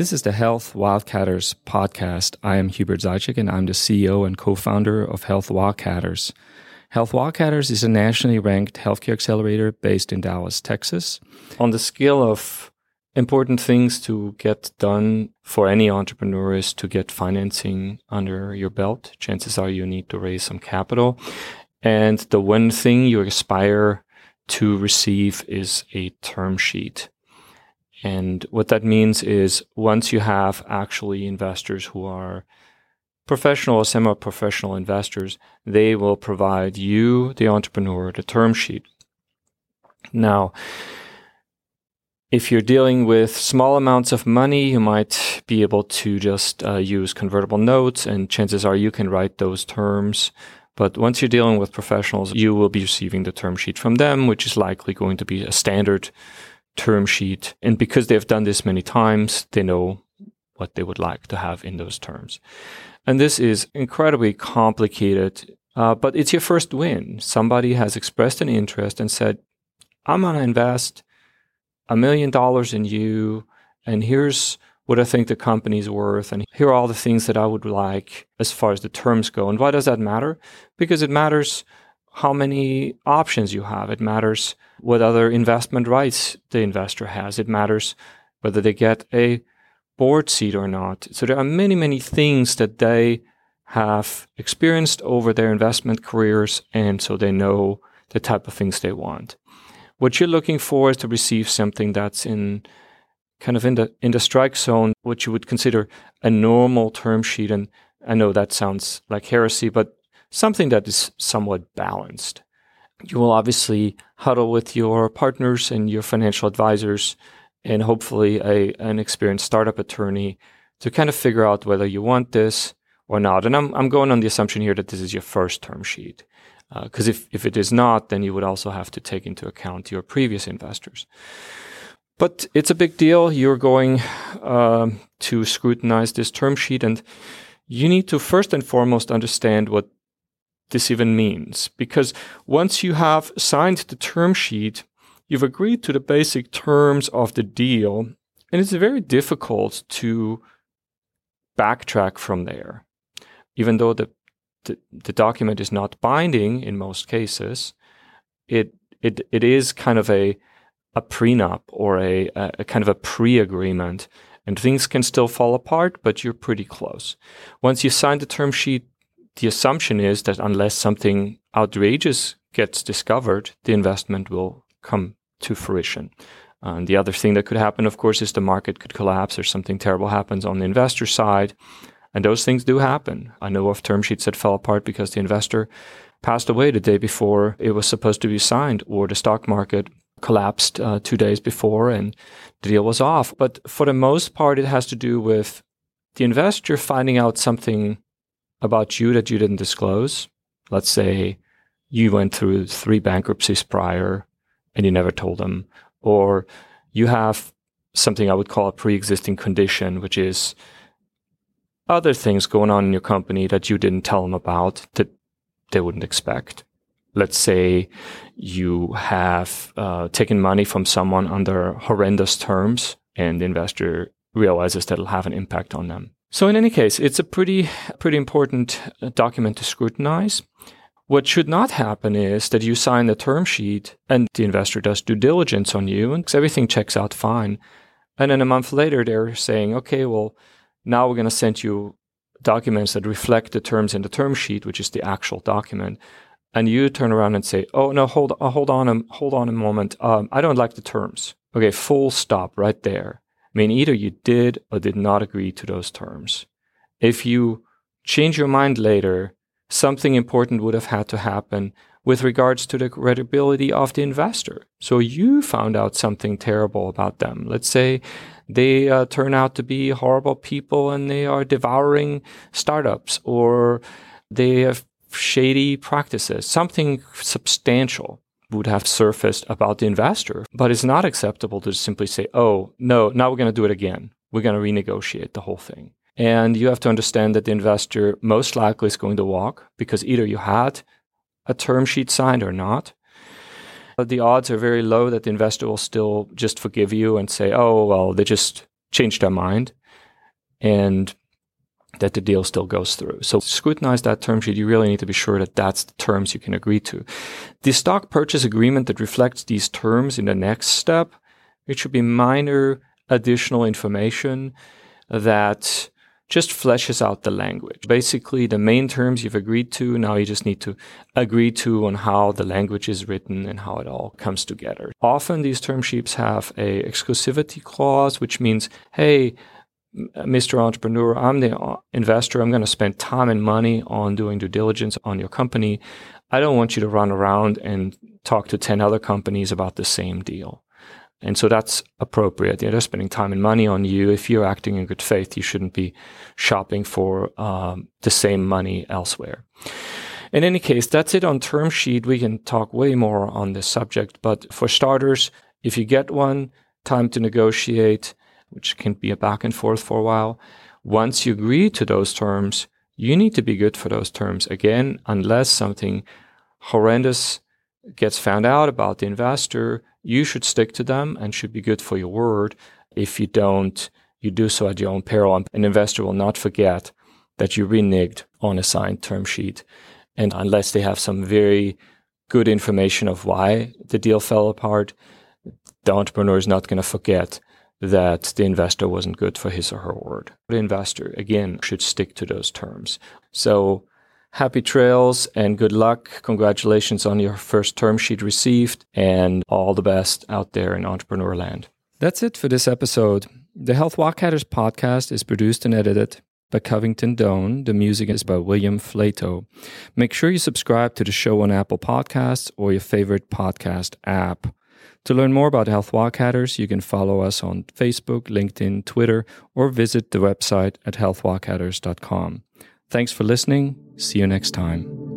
This is the Health Wildcatters podcast. I am Hubert Zajicek and I'm the CEO and co-founder of Health Wildcatters. Health Wildcatters is a nationally ranked healthcare accelerator based in Dallas, Texas. On the scale of important things to get done for any entrepreneur is to get financing under your belt. Chances are you need to raise some capital. And the one thing you aspire to receive is a term sheet. And what that means is once you have actually investors who are professional or semi professional investors, they will provide you, the entrepreneur, the term sheet. Now, if you're dealing with small amounts of money, you might be able to just uh, use convertible notes, and chances are you can write those terms. But once you're dealing with professionals, you will be receiving the term sheet from them, which is likely going to be a standard term sheet. And because they've done this many times, they know what they would like to have in those terms. And this is incredibly complicated, uh, but it's your first win. Somebody has expressed an interest and said, I'm going to invest a million dollars in you, and here's what I think the company's worth, and here are all the things that I would like as far as the terms go. And why does that matter? Because it matters how many options you have. It matters what other investment rights the investor has. It matters whether they get a board seat or not. So there are many, many things that they have experienced over their investment careers, and so they know the type of things they want. What you're looking for is to receive something that's in kind of in the in the strike zone, what you would consider a normal term sheet. And I know that sounds like heresy, but something that is somewhat balanced. You will obviously huddle with your partners and your financial advisors and hopefully a, an experienced startup attorney to kind of figure out whether you want this or not. And I'm, I'm going on the assumption here that this is your first term sheet. Because uh, if, if it is not, then you would also have to take into account your previous investors. But it's a big deal. You're going uh, to scrutinize this term sheet, and you need to first and foremost understand what this even means. Because once you have signed the term sheet, you've agreed to the basic terms of the deal, and it's very difficult to backtrack from there. Even though the, the, the document is not binding in most cases, it, it, it is kind of a, a prenup or a, a kind of a pre agreement. And things can still fall apart, but you're pretty close. Once you sign the term sheet, the assumption is that unless something outrageous gets discovered, the investment will come to fruition. Uh, and the other thing that could happen, of course, is the market could collapse or something terrible happens on the investor side. And those things do happen. I know of term sheets that fell apart because the investor passed away the day before it was supposed to be signed, or the stock market collapsed uh, two days before and the deal was off. But for the most part, it has to do with the investor finding out something about you that you didn't disclose. Let's say you went through three bankruptcies prior and you never told them, or you have something I would call a pre existing condition, which is other things going on in your company that you didn't tell them about that they wouldn't expect. Let's say you have uh, taken money from someone under horrendous terms and the investor realizes that it'll have an impact on them. So in any case, it's a pretty, pretty important uh, document to scrutinize. What should not happen is that you sign the term sheet and the investor does due diligence on you and everything checks out fine. And then a month later, they're saying, okay, well, now we're going to send you documents that reflect the terms in the term sheet, which is the actual document. And you turn around and say, oh, no, hold, uh, hold on, a, hold on a moment. Um, I don't like the terms. Okay, full stop right there. I mean, either you did or did not agree to those terms. If you change your mind later, something important would have had to happen with regards to the credibility of the investor. So you found out something terrible about them. Let's say they uh, turn out to be horrible people and they are devouring startups or they have shady practices, something substantial would have surfaced about the investor. But it's not acceptable to simply say, oh, no, now we're going to do it again. We're going to renegotiate the whole thing. And you have to understand that the investor most likely is going to walk because either you had a term sheet signed or not. But the odds are very low that the investor will still just forgive you and say, oh, well, they just changed their mind. and that the deal still goes through. So scrutinize that term sheet. You really need to be sure that that's the terms you can agree to. The stock purchase agreement that reflects these terms in the next step, it should be minor additional information that just fleshes out the language. Basically, the main terms you've agreed to, now you just need to agree to on how the language is written and how it all comes together. Often these term sheets have a exclusivity clause, which means, hey, Mr. Entrepreneur, I'm the uh, investor. I'm going to spend time and money on doing due diligence on your company. I don't want you to run around and talk to 10 other companies about the same deal. And so that's appropriate. they're spending time and money on you. If you're acting in good faith, you shouldn't be shopping for um, the same money elsewhere. In any case, that's it on term sheet. We can talk way more on this subject. But for starters, if you get one, time to negotiate which can be a back and forth for a while. Once you agree to those terms, you need to be good for those terms. Again, unless something horrendous gets found out about the investor, you should stick to them and should be good for your word. If you don't, you do so at your own peril. An investor will not forget that you reneged on a signed term sheet. And unless they have some very good information of why the deal fell apart, the entrepreneur is not going to forget that the investor wasn't good for his or her word. The investor, again, should stick to those terms. So happy trails and good luck. Congratulations on your first term sheet received and all the best out there in entrepreneur land. That's it for this episode. The Health Wildcatters podcast is produced and edited by Covington Doan. The music is by William Flato. Make sure you subscribe to the show on Apple Podcasts or your favorite podcast app. To learn more about Health Wildcatters, you can follow us on Facebook, LinkedIn, Twitter, or visit the website at healthwildcatters.com. Thanks for listening. See you next time.